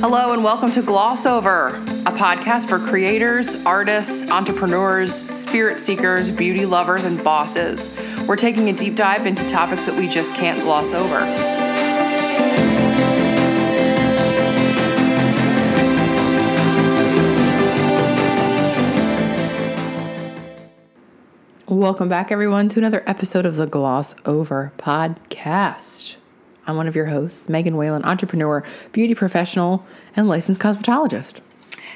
Hello and welcome to Gloss Over, a podcast for creators, artists, entrepreneurs, spirit seekers, beauty lovers, and bosses. We're taking a deep dive into topics that we just can't gloss over. Welcome back, everyone, to another episode of the Gloss Over podcast. I'm one of your hosts, Megan Whalen, entrepreneur, beauty professional, and licensed cosmetologist.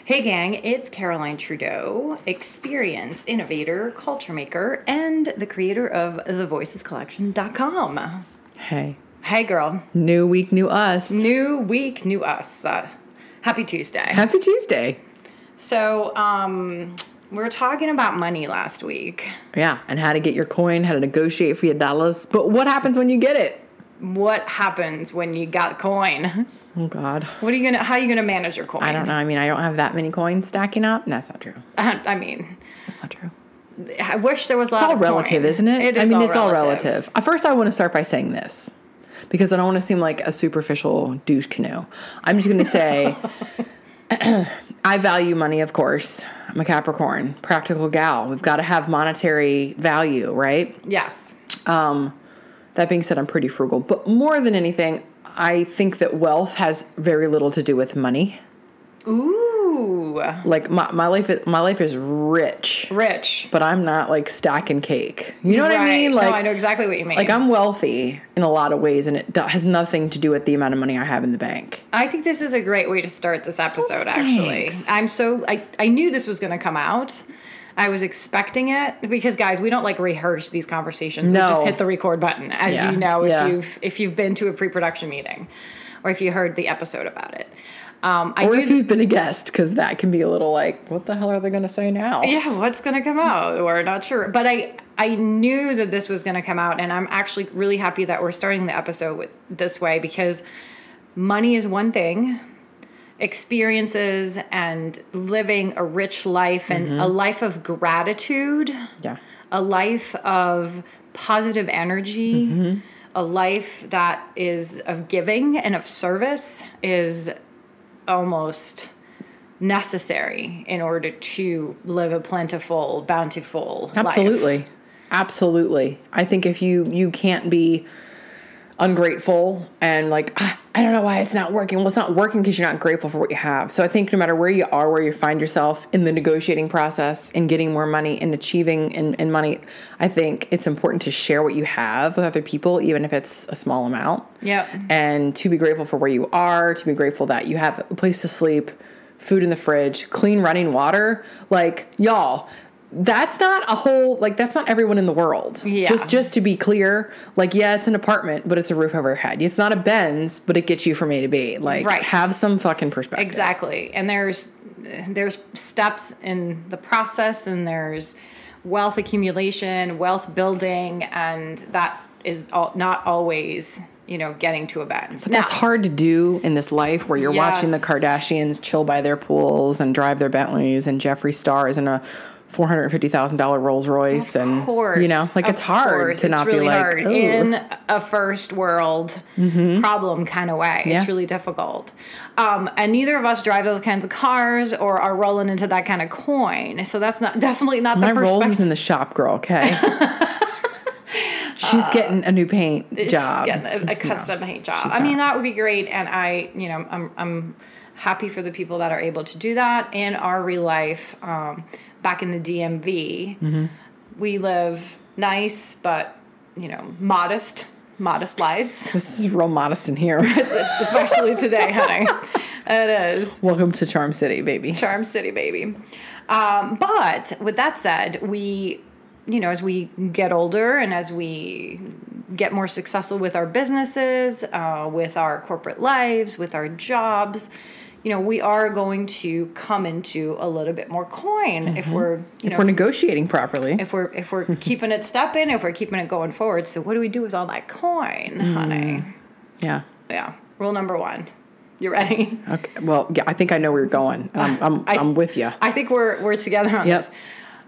Hey, gang, it's Caroline Trudeau, experience innovator, culture maker, and the creator of thevoicescollection.com. Hey, Hey, girl. new week, new us. New week, new us. Uh, happy Tuesday. Happy Tuesday. So, um, we were talking about money last week. Yeah, and how to get your coin, how to negotiate for your dollars. But what happens when you get it? What happens when you got coin? Oh, God. What are you gonna? How are you gonna manage your coin? I don't know. I mean, I don't have that many coins stacking up. That's not true. I mean, That's not true. I wish there was a lot. It's all relative, coin. isn't it? It is I mean, all it's all relative. relative. First, I want to start by saying this because I don't want to seem like a superficial douche canoe. I'm just going to say I value money, of course. I'm a Capricorn, practical gal. We've got to have monetary value, right? Yes. Um, that being said, I'm pretty frugal. But more than anything, I think that wealth has very little to do with money. Ooh, Like my, my life is my life is rich, rich. but I'm not like stacking cake. You know what I mean? no, Like I know exactly what you mean. like I'm wealthy in a lot of ways, and it has nothing to do with the amount of money I have in the bank. I think this is a great way to start this episode, oh, actually. I'm so, I, I knew this was going to come out. I was expecting it because, guys, we don't like rehearse these conversations. No. We just hit the record button, as Yeah, you know, if yeah. you've if you've been to a pre-production meeting, or if you heard the episode about it. Um, I Or if you've been a guest, because that can be a little like, what the hell are they going to say now? yeah, what's gonna come out? We're not sure, but I I knew that this was gonna come out, and I'm actually really happy that we're starting the episode with this way because money is one thing, experiences and living a rich life and a mm-hmm. life of gratitude, Yeah. a life of positive energy. Mm-hmm. A life that is of giving and of service is almost necessary in order to live a plentiful, bountiful life. Absolutely. Absolutely. I think if you you can't be ungrateful and like "Ah, I don't know why it's not working. Well, it's not working because you're not grateful for what you have. So I think no matter where you are, where you find yourself in the negotiating process and getting more money and achieving in, in money, I think it's important to share what you have with other people, even if it's a small amount. Yep. And to be grateful for where you are, to be grateful that you have a place to sleep, food in the fridge, clean running water. Like, y'all, that's not a whole like that's not everyone in the world. Yeah. Just just to be clear, like yeah, it's an apartment, but it's a roof over your head. It's not a Benz, but it gets you from A to B. Like Right. have some fucking perspective. Exactly. And there's there's steps in the process and there's wealth accumulation, wealth building, and that is all, not always, you know, getting to a Benz. That's hard to do in this life where you're watching the Kardashians chill by their pools and drive their Bentleys and Jeffree Star is in a four hundred fifty thousand dollar Rolls Royce and course, you know like of it's hard course. to It's not really be like hard "Ooh." in a first world problem kind of way. Yeah. It's really difficult. Um, and neither of us drive those kinds of cars or are rolling into that kind of coin. So that's not definitely not My the Rolls perspective. is in the shop, girl. Okay. She's getting a new paint job. getting a, a custom paint job. I mean, that would be great, and I, you know, I'm I'm happy for the people that are able to do that in our real life. Um, back in the DMV, Mm-hmm. we live nice but you know modest, modest lives, This is real modest in here. especially today, honey. It is. Welcome to Charm City, baby. Charm City, baby. Um, but with that said, we, you know, as we get older and as we get more successful with our businesses, uh, with our corporate lives, with our jobs, you know, we are going to come into a little bit more coin if we're, you If know, we're negotiating properly, if we're if we're keeping it stepping, if we're keeping it going forward. So what do we do with all that coin, Mm. honey? yeah. Yeah. Rule number one. You ready? Okay. Well, yeah, I think I know where you're going. I'm, I'm, I- I'm with you. I think we're we're together on Yep. this.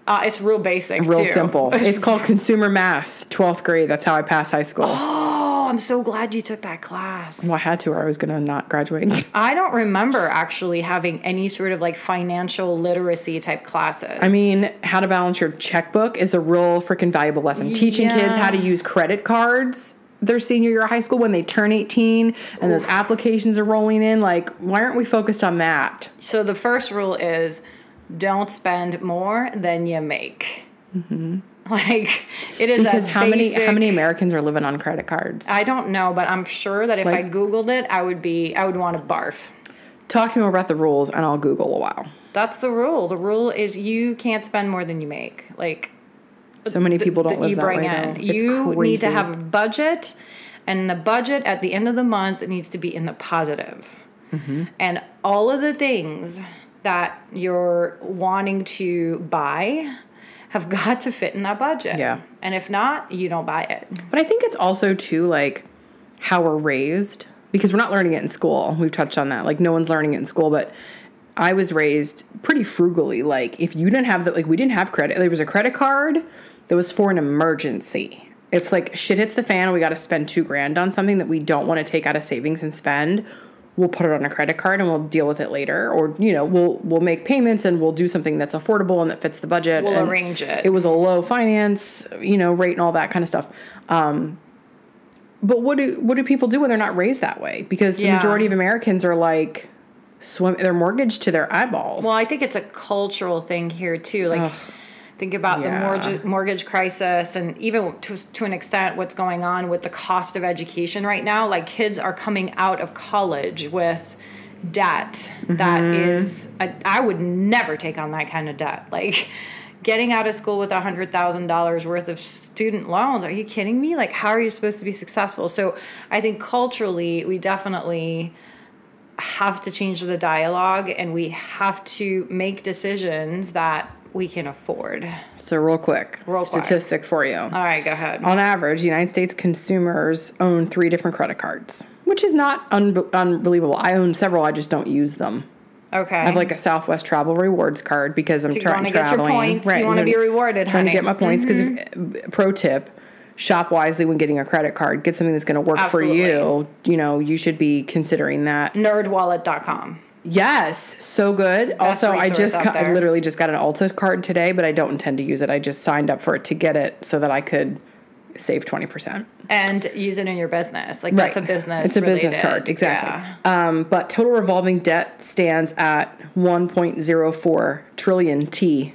Uh, it's real basic, Real too. simple. It's called consumer math, 12th grade. That's how I passed high school. I'm so glad you took that class. Well, I had to, or I was gonna not graduate. I don't remember actually having any sort of like financial literacy type classes. I mean, how to balance your checkbook is a real freaking valuable lesson. Teaching kids how to use credit cards their senior year of high school when they turn 18 and those applications are rolling in. Like, why aren't we focused on that? so the first rule is don't spend more than you make. Mm-hmm. Like it is. Because a how many how many Americans are living on credit cards? I don't know, but I'm sure that if I googled it, I would be I would want to barf. Talk to me about the rules, and I'll Google a while. That's the rule. The rule is you can't spend more than you make. Like So many people don't that live you that bring way. in. You need to have a budget, and the budget at the end of the month needs to be in the positive. Mm-hmm. And all of the things that you're wanting to buy have got to fit in that budget. Yeah. And if not, you don't buy it. But I think it's also too like how we're raised because we're not learning it in school. We've touched on that. Like no one's learning it in school, but I was raised pretty frugally. Like if you didn't have that, like we didn't have credit. There was a credit card that was for an emergency. If like shit hits the fan, we got to spend two grand on something that we don't want to take out of savings and spend. We'll put it on a credit card and we'll deal with it later, or you know, we'll we'll make payments and we'll do something that's affordable and that fits the budget. We'll and arrange it. It was a low finance, you know, rate and all that kind of stuff. Um, but what do what do people do when they're not raised that way? Because the Yeah. majority of Americans are like swim they're mortgaged to their eyeballs. Well, I think it's a cultural thing here too. Like, think about Yeah. the mortgage mortgage crisis, and even to to an extent, what's going on with the cost of education right now. Like, kids are coming out of college with debt that Mm-hmm. is. I, I would never take on that kind of debt. Like. Getting out of school with a hundred thousand dollars worth of student loans? Are you kidding me? Like, how are you supposed to be successful? So, I think culturally, we definitely have to change the dialogue and we have to make decisions that we can afford. so real quick, Real quick. statistic for you. All right, go ahead. On average, United States consumers own three different credit cards, which is not unbe- unbelievable. I own several, I just don't use them. Okay. I have like a Southwest Travel Rewards card because I'm you trying wanna get your points, you wanna be rewarded, Trying honey. Mm-hmm. to get my points because pro tip: shop wisely when getting a credit card. Get something that's going to work Absolutely. for you. You know, you should be considering that. Nerdwallet.com. Yes, so good. also, I just out got, I literally just got an Ulta card today, but I don't intend to use it. I just signed up for it to get it so that I could save twenty percent. And use it in your business. Like that's a business. It's a business card, exactly. Yeah. Um, but total revolving debt stands at 1.04 trillion T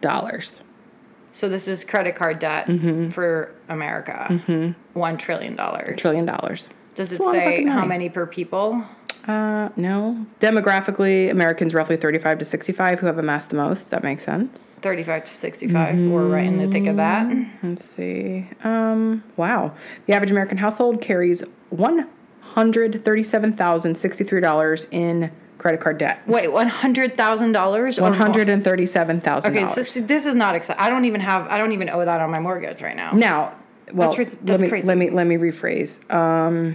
dollars. So this is credit card debt Mm-hmm. for America. One trillion dollars. Trillion dollars. Does it It's a lot of say how many per people? Uh, no. Demographically, Americans roughly 35 to 65 who have amassed the most. That makes sense. 35 to 65. We're right in the thick of that. Let's see. Um, wow. The average American household carries $137,063 in credit card debt. Wait, $100,000? One hundred and thirty-seven thousand Okay, dollars. so this is not exciting. I don't even have. I don't even owe that on my mortgage right now. Now, well, That's re- let me crazy. let me let me rephrase. Um,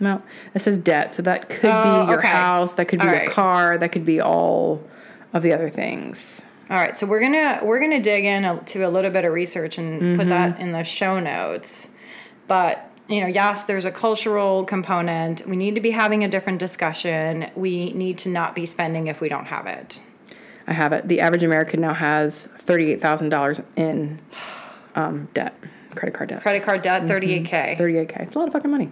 no, it says debt, so that could Oh, be your okay. house, that could be All your right. car, that could be all of the other things. All right, so we're gonna we're gonna dig in to a little bit of research and put Mm-hmm. that in the show notes. But you know, yes, there's a cultural component. We need to be having a different discussion. We need to not be spending if we don't have it. I have it. The average American now has thirty-eight thousand dollars in um, debt, credit card debt. Credit card debt, Mm-hmm. thirty eight k. Thirty-eight k. It's a lot of fucking money.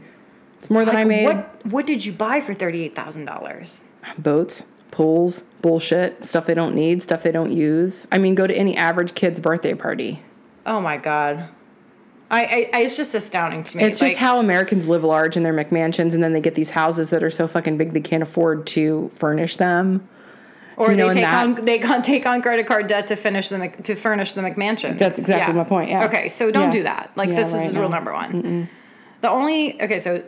It's more than I made. What what did you buy for thirty eight thousand dollars? Boats, pools, bullshit, stuff they don't need, stuff they don't use. I mean, go to any average kid's birthday party. Oh my god. I, I, it's just astounding to me. It's just how Americans live large in their McMansions, and then they get these houses that are so fucking big they can't afford to furnish them. or you know, they take that- on they take on credit card debt to finish the to furnish the McMansion. That's exactly my point, yeah. Okay, so don't Yeah. do that. Like Yeah, this right, is rule no. number one. The only okay, so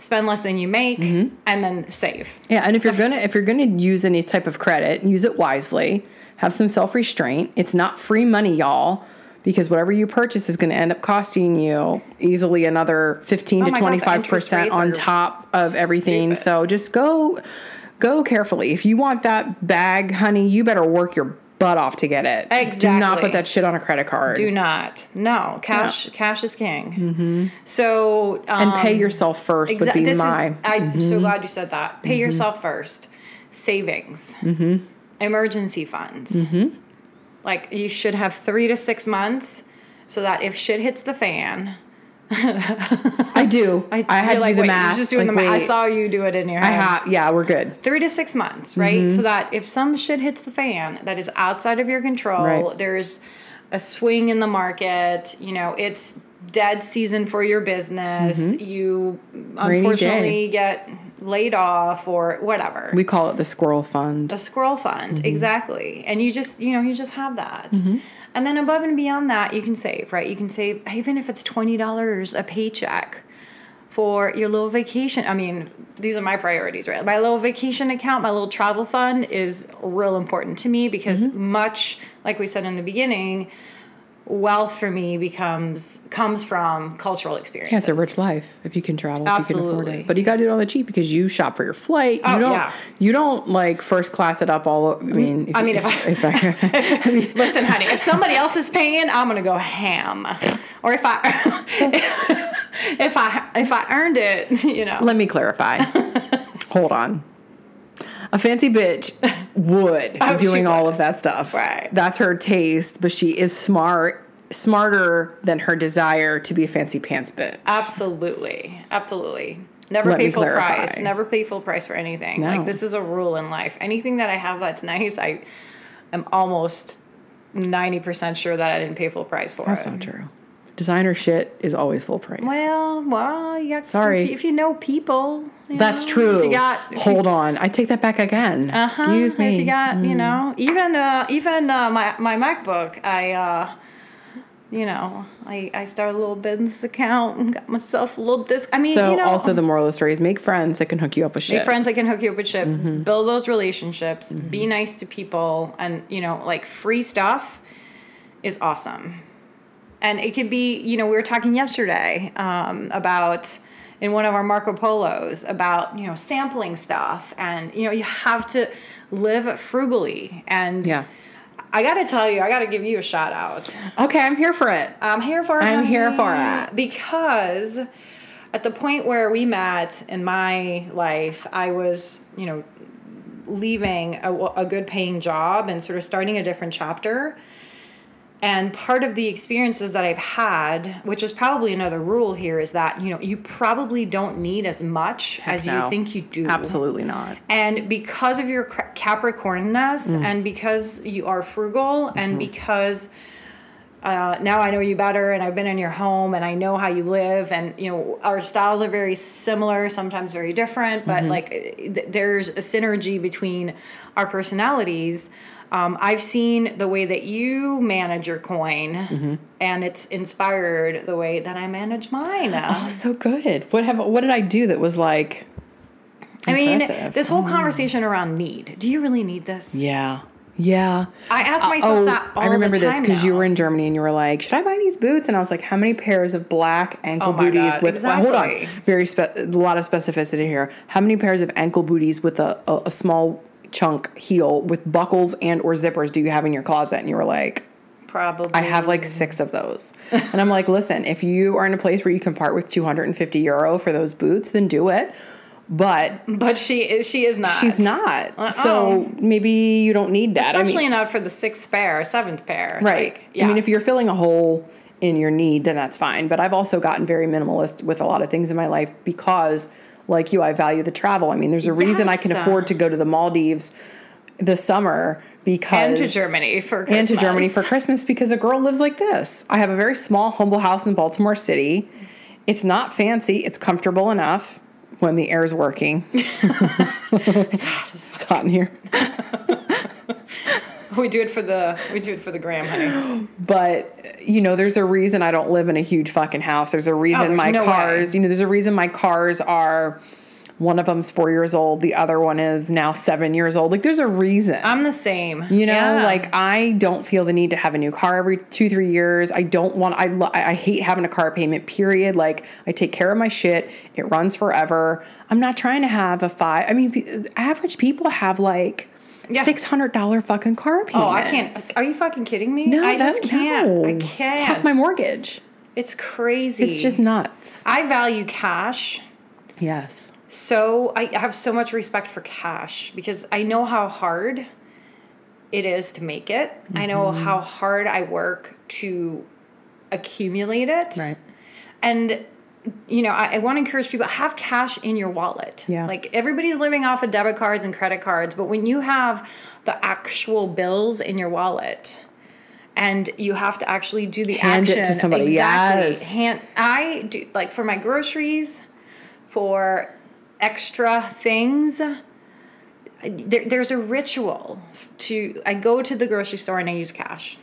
spend less than you make Mm-hmm. and then save. Yeah, and if you're gonna if you're gonna use any type of credit, use it wisely. Have some self restraint. It's not free money, y'all, because whatever you purchase is going to end up costing you easily another fifteen Oh to my God, the twenty five interest percent rates on top of everything. stupid. So just go go carefully. If you want that bag, honey, you better work your butt off to get it. Exactly. Do not put that shit on a credit card. Do not. No, cash. Cash is king. Mm-hmm. So um, and pay yourself first would be this my. Is, I'm so glad you said that. Pay yourself first. Savings. Emergency funds. Like you should have three to six months, so that if shit hits the fan, I do. I, had to like, do the wait, math. Just doing like, the math. I saw you do it in your head. I ha- yeah, we're good. three to six months, right? Mm-hmm. So that if some shit hits the fan that is outside of your control, Right. there's a swing in the market, you know, it's dead season for your business, mm-hmm. you unfortunately get laid off or whatever. We call it the squirrel fund. The squirrel fund, Mm-hmm. exactly. And you just, you know, you just have that. Mm-hmm. And then above and beyond that, you can save, right? You can save even if it's $20 a paycheck for your little vacation. I mean, these are my priorities, right? My little vacation account, my little travel fund is real important to me because Mm-hmm. much like we said in the beginning, wealth for me becomes comes from cultural experience. Yeah, it's a rich life if you can travel, if you can afford Absolutely. it. But you got to do it on the cheap because you shop for your flight. Oh, you don't. yeah. You don't like first class it up all. I mean, mm, if, I mean, if, if I- if I, I mean, Listen, honey, if somebody else is paying, I'm gonna go ham. Or if I if I if I earned it, you know. let me clarify. Hold on. A fancy bitch would Oh, she doing all would. of that stuff. Right. That's her taste, but she is smart, smarter than her desire to be a fancy pants bitch. Absolutely. Absolutely. Never Let pay full clarify. price. Never pay full price for anything. No. Like this is a rule in life. Anything that I have that's nice, I am almost ninety percent sure that I didn't pay full price for That's it. not true. Designer shit is always full price. Well, well, you got Sorry. If you, if you know people, you That's know, true. You got, if you Hold on. I take that back again. Uh-huh. Excuse me. Mm. If you got, you know, even uh, even uh, my my MacBook, I, uh, you know, I I started a little business account and got myself a little disc. I mean, so you know, also the moral of the story is make friends that can hook you up with shit. make friends that can hook you up with shit, Mm-hmm. build those relationships, be nice to people, and you know, like free stuff is awesome. And it could be, you know, we were talking yesterday um, about in one of our Marco Polos about, you know, sampling stuff. And, you know, you have to live frugally. And Yeah. I got to tell you, I got to give you a shout out. Okay, I'm here for it. I'm here for it. I'm here for it. Because at the point where we met in my life, I was, you know, leaving a, a good paying job and sort of starting a different chapter. And part of the experiences that I've had, which is probably another rule here, is that, you know, you probably don't need as much as no. you think you do. Absolutely not. And because of your Capricornness, Mm. and because you are frugal, and because uh, now I know you better, and I've been in your home, and I know how you live, and you know our styles are very similar, sometimes very different, but like th- there's a synergy between our personalities. Um, I've seen the way that you manage your coin, mm-hmm. and it's inspired the way that I manage mine. Oh, so good. What have what did I do that was like I mean, this whole hmm. conversation around need. Do you really need this? Yeah. Yeah. I asked uh, myself oh, that all Oh, I remember this because you were in Germany and you were like, "Should I buy these boots?" And I was like, "How many pairs of black ankle Oh booties God, with?" well, hold on, very spe- a lot of specificity here. How many pairs of ankle booties with a, a, a small chunk heel with buckles and or zippers do you have in your closet? And you were like, Probably. I have like six of those. and I'm like, listen, if you are in a place where you can part with 250 euro for those boots, then do it. But But she is. She is not. she's not. Uh-uh. So maybe you don't need that. I Especially mean, not for the sixth pair, or seventh pair. right. Like, I mean, if you're filling a hole in your need, then that's fine. But I've also gotten very minimalist with a lot of things in my life because, like you, I value the travel. I mean, there's a reason I can afford to uh, go to the Maldives this summer because and to Germany for Christmas. and to Germany for Christmas because a girl lives like this. I have a very small, humble house in Baltimore City. It's not fancy. It's comfortable enough when the air's working. It's hot. It's hot in here. We do it for the. We do it for the gram, honey. But you know, there's a reason I don't live in a huge fucking house. There's a reason Oh, there's my no cars. way. You know, there's a reason my cars are. One of them's four years old. The other one is now seven years old. Like, there's a reason. I'm the same. You know, Yeah. like I don't feel the need to have a new car every two, three years. I don't want. I lo- I hate having a car payment. Period. Like I take care of my shit. It runs forever. I'm not trying to have a five. I mean, average people have like Yeah. Six hundred dollar fucking car payment. Oh, I can't. Are you fucking kidding me? No, I just can't. no. I can't. half my mortgage. It's crazy. It's just nuts. I value cash. Yes. So I have so much respect for cash because I know how hard it is to make it. I know Mm-hmm. how hard I work to accumulate it. Right. And you know, I, I want to encourage people have cash in your wallet. Yeah. Like everybody's living off of debit cards and credit cards, but when you have the actual bills in your wallet and you have to actually do the Hand it to somebody, exactly. yes. Hand I do like for my groceries, for extra things. There, there's a ritual to I go to the grocery store and I use cash.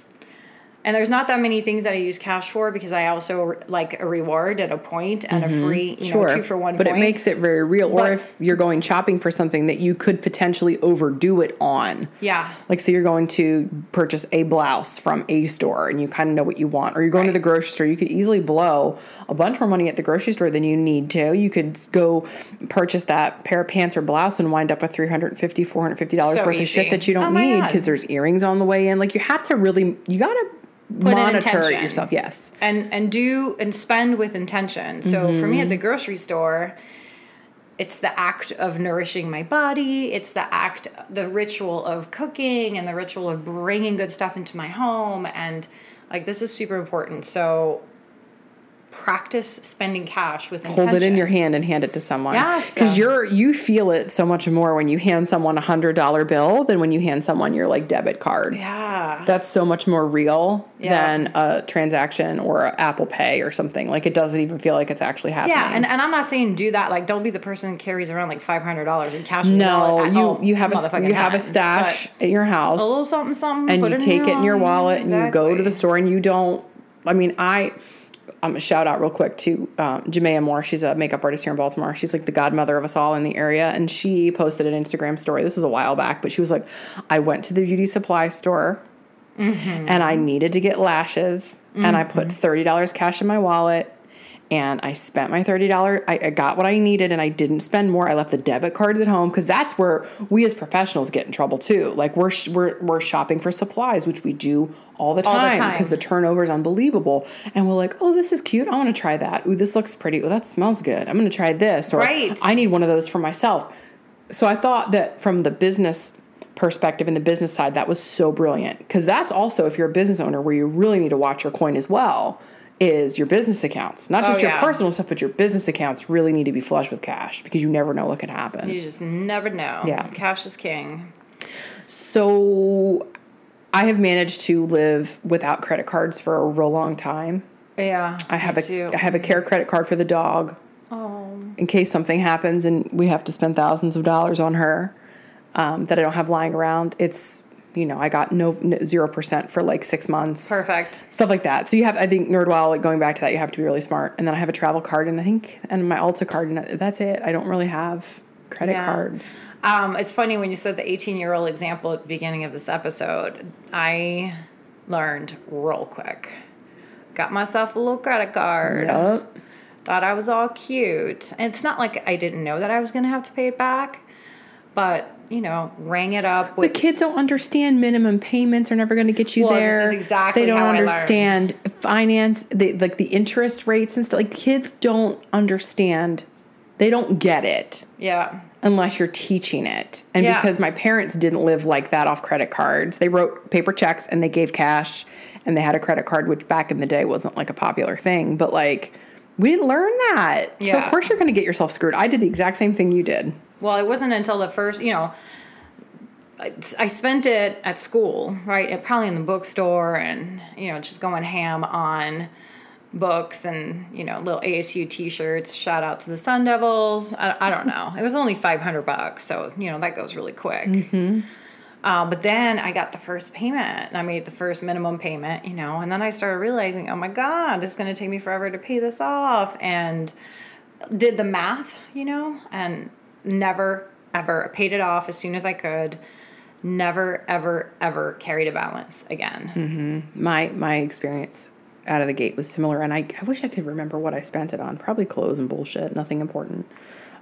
And there's not that many things that I use cash for because I also like a reward at a point and a free, you know, two for one Mm-hmm. But point. it makes it very real. or if you're going shopping for something that you could potentially overdo it on. yeah. Like, so you're going to purchase a blouse from a store and you kind of know what you want, or you're going to the grocery store, you could easily blow a bunch more money at the grocery store than you need to. You could go purchase that pair of pants or blouse and wind up with $350, $450 So worth of shit that you don't Oh need because there's earrings on the way in. Like, you have to really, you got to Put in monitor intention. yourself. Yes. and and do and spend with intention. So for me at the mm-hmm. grocery store, it's the act of nourishing my body. It's the act, the ritual of cooking, and the ritual of bringing good stuff into my home. And like this is super important. So practice spending cash with intention. hold it in your hand and hand it to someone. Yes. because you're you feel it so much more when you hand someone a hundred dollar bill than when you hand someone your like debit card. Yeah. That's so much more real Yeah. than a transaction or a Apple Pay or something. Like it doesn't even feel like it's actually happening. Yeah, and, and I'm not saying do that. Like, don't be the person who carries around like five hundred dollars in cash. no, you you have a you have a stash at your house A little something, something, and put you it take it in your wallet and you go to the store and you don't. I mean, I. I'm gonna shout out real quick to um, Jamea Moore. She's a makeup artist here in Baltimore. She's like the godmother of us all in the area, and she posted an Instagram story. This was a while back, but she was like, "I went to the beauty supply store, Mm-hmm. and I needed to get lashes, and I put thirty dollars cash in my wallet, and I spent my thirty dollars. I, I got what I needed, and I didn't spend more. I left the debit cards at home because that's where we as professionals get in trouble too. Like we're sh- we're we're shopping for supplies, which we do all the time because the turnover is unbelievable, and we're like, oh, this is cute. I want to try that. Ooh, this looks pretty. Oh, that smells good. I'm going to try this. Or Right. I need one of those for myself. So I thought that from the business perspective and the business side, that was so brilliant because that's also if you're a business owner where you really need to watch your coin as well is your business accounts, not just Oh, your yeah. personal stuff, but your business accounts really need to be flush with cash because you never know what could happen. You just never know. Yeah. cash is king. So I have managed to live without credit cards for a real long time. Yeah, I have a too. I have a care credit card for the dog oh, in case something happens and we have to spend thousands of dollars on her um, that I don't have lying around. It's you know I got no zero percent for like six months. perfect. Stuff like that. So you have I think NerdWall like going back to that you have to be really smart. And then I have a travel card and I think and my Ulta card and that's it. I don't really have credit Yeah. cards. Um, it's funny when you said the 18 year old example at the beginning of this episode. I learned real quick. Got myself a little credit card. Yup. Thought I was all cute. And it's not like I didn't know that I was going to have to pay it back, but you know, rang it up The with kids don't understand minimum payments are never going to get you there. Well, this there. is exactly they don't understand finance, they, like the interest rates and stuff. Like kids don't understand. They don't get it yeah. unless you're teaching it. And Yeah. because my parents didn't live like that off credit cards, they wrote paper checks and they gave cash and they had a credit card, which back in the day wasn't like a popular thing. But like, we didn't learn that. Yeah. So, of course, you're going to get yourself screwed. I did the exact same thing you did. Well, it wasn't until the first, you know, I, I spent it at school, right? And probably in the bookstore and, you know, just going ham on books and, you know, little ASU t shirts. Shout out to the Sun Devils. I, I don't know. It was only 500 bucks. So, you know, that goes really quick. Uh, but then I got the first payment and I made the first minimum payment, you know, and then I started realizing, oh my God, it's going to take me forever to pay this off. And did the math, you know, and never ever paid it off as soon as I could. Never ever ever carried a balance again. my my experience out of the gate was similar and I, I wish I could remember what I spent it on. Probably clothes and bullshit, nothing important.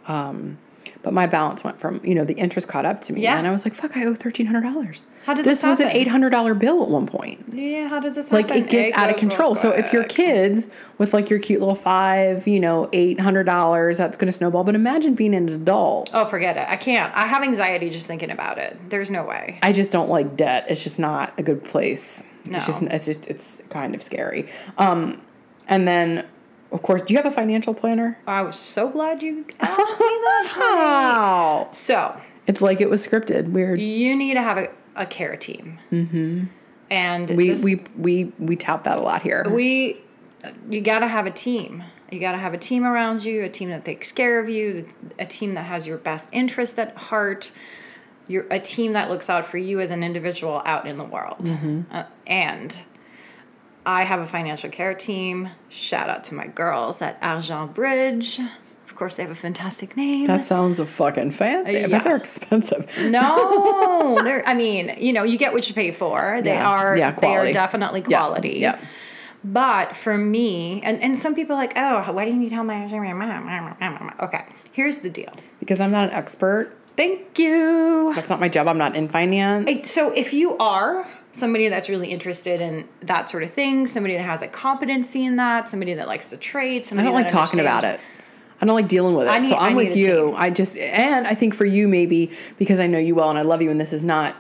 Um, But my balance went from, you know, the interest caught up to me. Yeah. And I was like, fuck, I owe $1,300. How did this this was an $800 bill at one point. Yeah, how did this Like happen? Like, it gets out of control. So if your kids with like your cute little five, you know, $800, that's going to snowball. But imagine being an adult. Oh, forget it. I can't. I have anxiety just thinking about it. There's no way. I just don't like debt. It's just not a good place. It's just No. it's just it's kind of scary. Um, and then of course, do you have a financial planner? I was so glad you asked me that. Wow. So It's like it was scripted. Weird. you need to have a, a care team. Mm-hmm. And We this- we we we tout that a lot here. we you got to have a team you got to have a team around you a team that takes care of you a team that has your best interest at heart you're a team that looks out for you as an individual out in the world Mm-hmm. uh, and i have a financial care team shout out to my girls at argent bridge of course they have a fantastic name that sounds a fucking fancy. I Yeah. bet they're expensive. no they're i mean you know you get what you pay for they Yeah. are Yeah, they are definitely quality Yeah. But for me, and, and some people are like, oh, why do you need help? Okay, here's the deal. Because I'm not an expert. Thank you. That's not my job. I'm not in finance. So if you are somebody that's really interested in that sort of thing, somebody that has a competency in that, somebody that likes to trade, Somebody that I don't like talking about it. I don't like dealing with it. Need- so I'm with you. team. I just and I think for you maybe because I know you well and I love you and this is not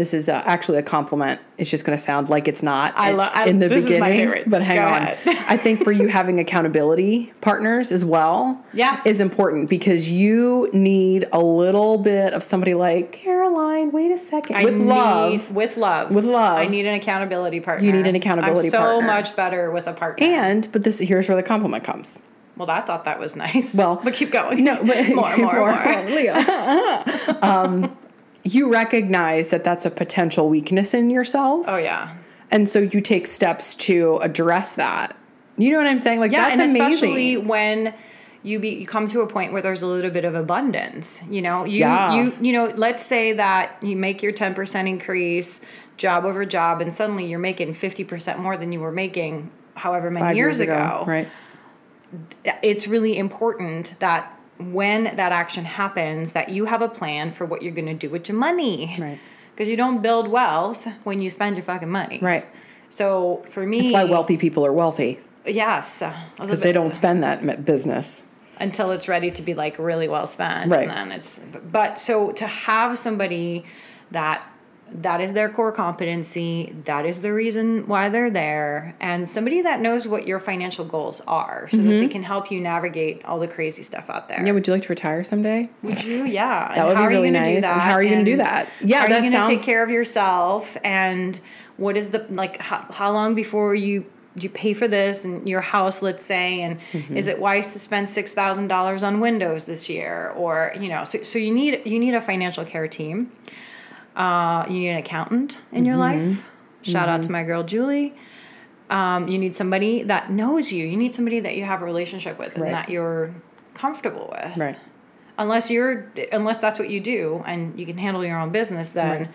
this is uh, actually a compliment. It's just going to sound like it's not I in- lo- in the this is my beginning. favorite. But hang Go on. I think for you having accountability partners as well Yes. is important because you need a little bit of somebody like Caroline, wait a second. I with need, love. with love, With love. I need an accountability partner. You need an accountability I'm so partner. much better with a partner. And but this here's where the compliment comes. well, I thought that was nice. Well, but keep going. No, but more, more, more. Leo. um, you recognize that that's a potential weakness in yourself. Oh yeah. And so you take steps to address that. You know what I'm saying? Like Yeah, that's and amazing. especially when you be you come to a point where there's a little bit of abundance. You know, you Yeah. you you know, let's say that you make your ten percent increase job over job, and suddenly you're making fifty percent more than you were making however many Five years, ago. Right. It's really important that when that action happens, that you have a plan for what you're going to do with your money. Right. Because you don't build wealth when you spend your fucking money. Right. So for me, That's why wealthy people are wealthy Yes, because they don't spend that business. until it's ready to be like really well spent Right. and then it's but so to have somebody that that is their core competency that is the reason why they're there and somebody that knows what your financial goals are so that they can help you navigate all the crazy stuff out there Mm-hmm. Yeah. Would you like to retire someday? would you yeah That would be really nice. And how are you gonna do that? Yeah, how are that you going to take care of yourself and what is the like how, how long before you you pay for this and your house let's say and Mm-hmm. is it wise to spend $6000 on windows this year or you know so, so you need you need a financial care team uh, you need an accountant in your Mm-hmm. life shout out to my girl julie um, you need somebody that knows you you need somebody that you have a relationship with Right. and that you're comfortable with Right. unless you're unless that's what you do and you can handle your own business then Right.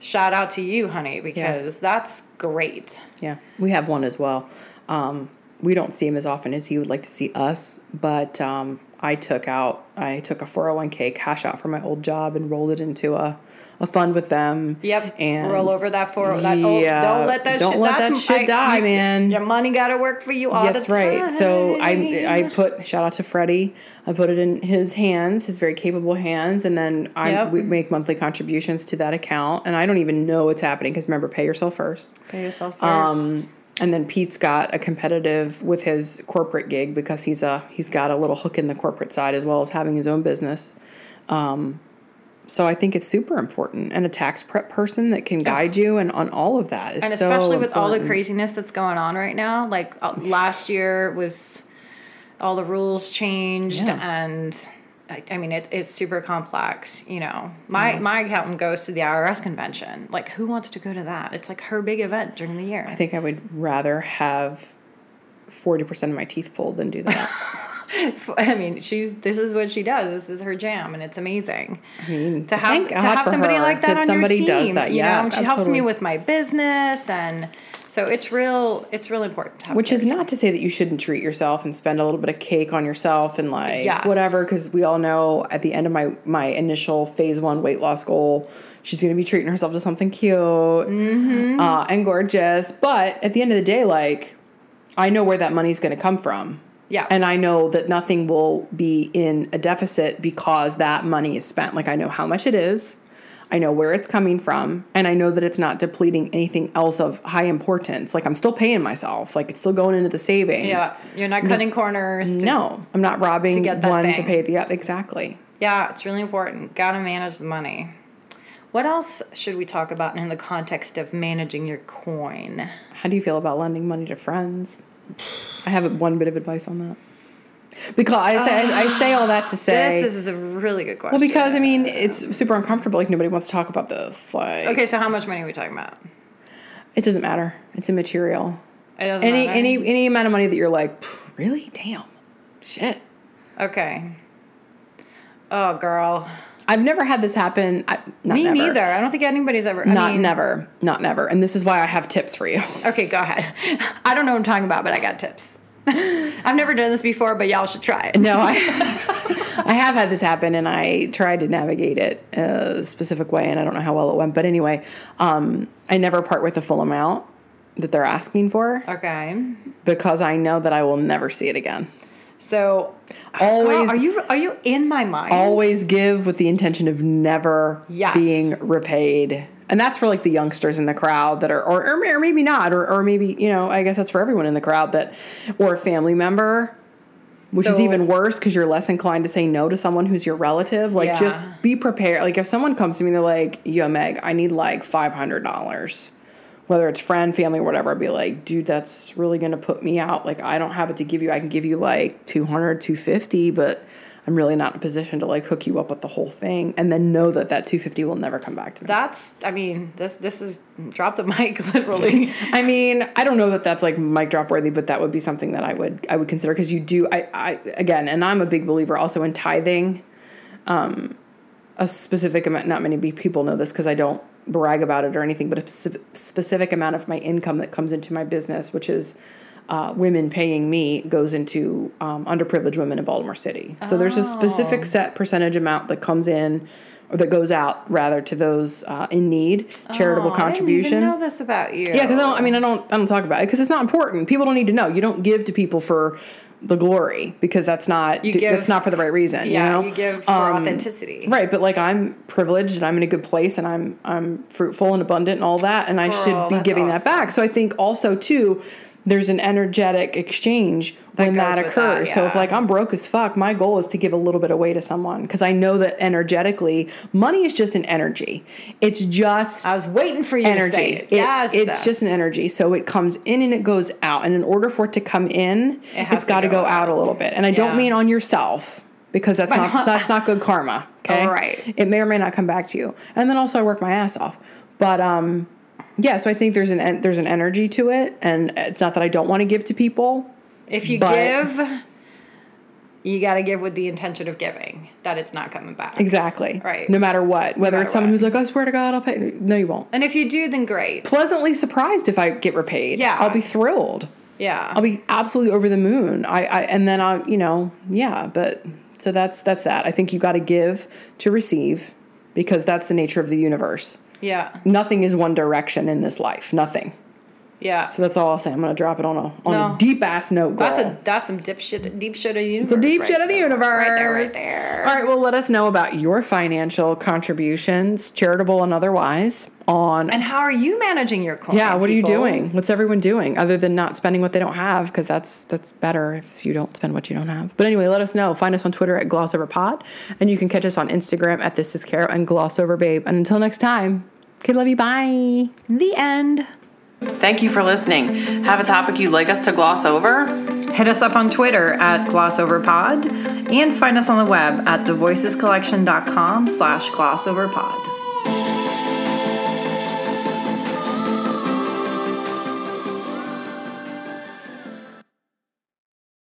shout out to you honey because that's great Yeah, we have one as well. Um, we don't see him as often as he would like to see us, but um, I took out I took a 401k cash out from my old job and rolled it into a, a fund with them. yep and roll over that for that oh, Yeah, don't let that don't shit let that shit I- die, you- man. your money gotta work for you all That's the time right. So I I put shout out to Freddie. I put it in his hands, his very capable hands, and then I Yep. we make monthly contributions to that account. And I don't even know what's happening because remember, pay yourself first. pay yourself first Um, and then Pete's got a competitive with his corporate gig because he's a he's got a little hook in the corporate side as well as having his own business. Um, so I think it's super important, and a tax prep person that can guide you and on all of that is and so especially with all the craziness that's going on right now like uh, last year was all the rules changed Yeah. and I, I mean it, it's super complex you know. My my accountant goes to the irs convention. Like who wants to go to that? It's like her big event during the year. I think I would rather have forty percent of my teeth pulled than do that. I mean, she's this is what she does. This is her jam, and it's amazing. I mean, to have to have somebody like that, on somebody your does team. that. you know, and she helps absolutely. me with my business, and so it's real. It's real important to have. Which is not to say that you shouldn't treat yourself and spend a little bit of cake on yourself and like Yes. whatever, because we all know at the end of my my initial phase one weight loss goal, she's going to be treating herself to something cute Mm-hmm. uh, and gorgeous. But at the end of the day, like I know where that money's going to come from. Yeah. And I know that nothing will be in a deficit because that money is spent. Like I know how much it is. I know where it's coming from, and I know that it's not depleting anything else of high importance. Like I'm still paying myself. Like it's still going into the savings. Yeah, you're not cutting corners. to- No, I'm not robbing that one to pay the other. Exactly. Yeah, it's really important. Got to manage the money. What else should we talk about in the context of managing your coin? How do you feel about lending money to friends? I have one bit of advice on that. Because I say I, say all that to say This is a really good question. well because I mean it's super uncomfortable. Like nobody wants to talk about this. Like okay, so how much money are we talking about? it doesn't matter. It's immaterial. It doesn't Any matter. any any amount of money that you're like really damn shit. Okay. Oh, girl. I've never had this happen. I, Me never. neither. I don't think anybody's ever. I Not mean, never. Not never. And this is why I have tips for you. Okay, go ahead. I don't know what I'm talking about, but I got tips. I've never done this before, but y'all should try it. No, I I have had this happen, and I tried to navigate it a specific way, and I don't know how well it went. But anyway, um, I never part with the full amount that they're asking for Okay. because I know that I will never see it again. So, Always- are you are you in my mind? Always give with the intention of never Yes. being repaid. And that's for like the youngsters in the crowd that are, or, or, maybe not, or, or maybe, you know, I guess that's for everyone in the crowd that, or a family member, which is even worse because you're less inclined to say no to someone who's your relative. Like, Yeah. just be prepared. Like, if someone comes to me they're like, yo, Meg, I need like $500, whether it's friend, family, or whatever, I'd be like, dude, that's really going to put me out. Like, I don't have it to give you. I can give you like 200, 250, but I'm really not in a position to like hook you up with the whole thing and then know that that 250 will never come back to me. That's. I mean, this this is drop the mic literally. I mean, I don't know that that's like mic drop worthy, but that would be something that I would I would consider because you do I I again, and I'm a big believer also in tithing. Um, a specific amount. Not many people know this because I don't brag about it or anything, but a spe- specific amount of my income that comes into my business, which is. Uh, women paying me goes into um, underprivileged women in Baltimore City. So there's a specific set percentage amount that comes in, or that goes out rather to those uh, in need, charitable Oh, contribution. I didn't even know this about you. Yeah, because I don't. I mean, I don't. I don't talk about it because it's not important. People don't need to know. You don't give to people for the glory because that's not. You give- that's not for the right reason. Yeah, you, know? you give for Um, authenticity. Right, but like I'm privileged and I'm in a good place and I'm I'm fruitful and abundant and all that, and I Girl, should be giving that back. So I think also too. There's an energetic exchange when that with that, occurs. So if like I'm broke as fuck, my goal is to give a little bit away to someone because I know that energetically, money is just an energy. It's just I was waiting for you to energy. say it. It- yes, it's just an energy. So it comes in and it goes out. And in order for it to come in, It has to got to go go out a little bit. And I Yeah. don't mean on yourself because that's not that's not good karma. Okay, Right. It may or may not come back to you. And then also I work my ass off. But um, yeah. So I think there's an en- there's an energy to it, and it's not that I don't want to give to people. If you but- give, you got to give with the intention of giving. That it's not coming back. Exactly. Right. No matter what, whether matter it's someone what. who's like, I swear to God, I'll pay. No, you won't. And if you do, then great. Pleasantly surprised if I get repaid. Yeah. I'll be thrilled. yeah. I'll be absolutely over the moon. I, I and then I, you know, yeah. But so that's that's that. I think you got to give to receive, because that's the nature of the universe. Yeah. Nothing is one direction in this life. Nothing. Yeah. So that's all I'll say. I'm gonna drop it on a on No. a deep ass note. Girl. that's a that's some dip shit, deep shit of the universe. It's a deep right shit of the there. universe. Right there, right there. All right. Well, let us know about your financial contributions, charitable and otherwise, on And how are you managing your coin? Yeah, what are you doing? What's everyone doing other than not spending what they don't have? Because that's that's better if you don't spend what you don't have. But anyway, let us know. Find us on Twitter at GlossOverPod, and you can catch us on Instagram at This Is Carol and GlossOverBabe. And until next time, kid, love you. Bye. The end. Thank you for listening. Have a topic you'd like us to gloss over? Hit us up on Twitter at glossoverpod and find us on the web at thevoicescollection.com slash glossoverpod.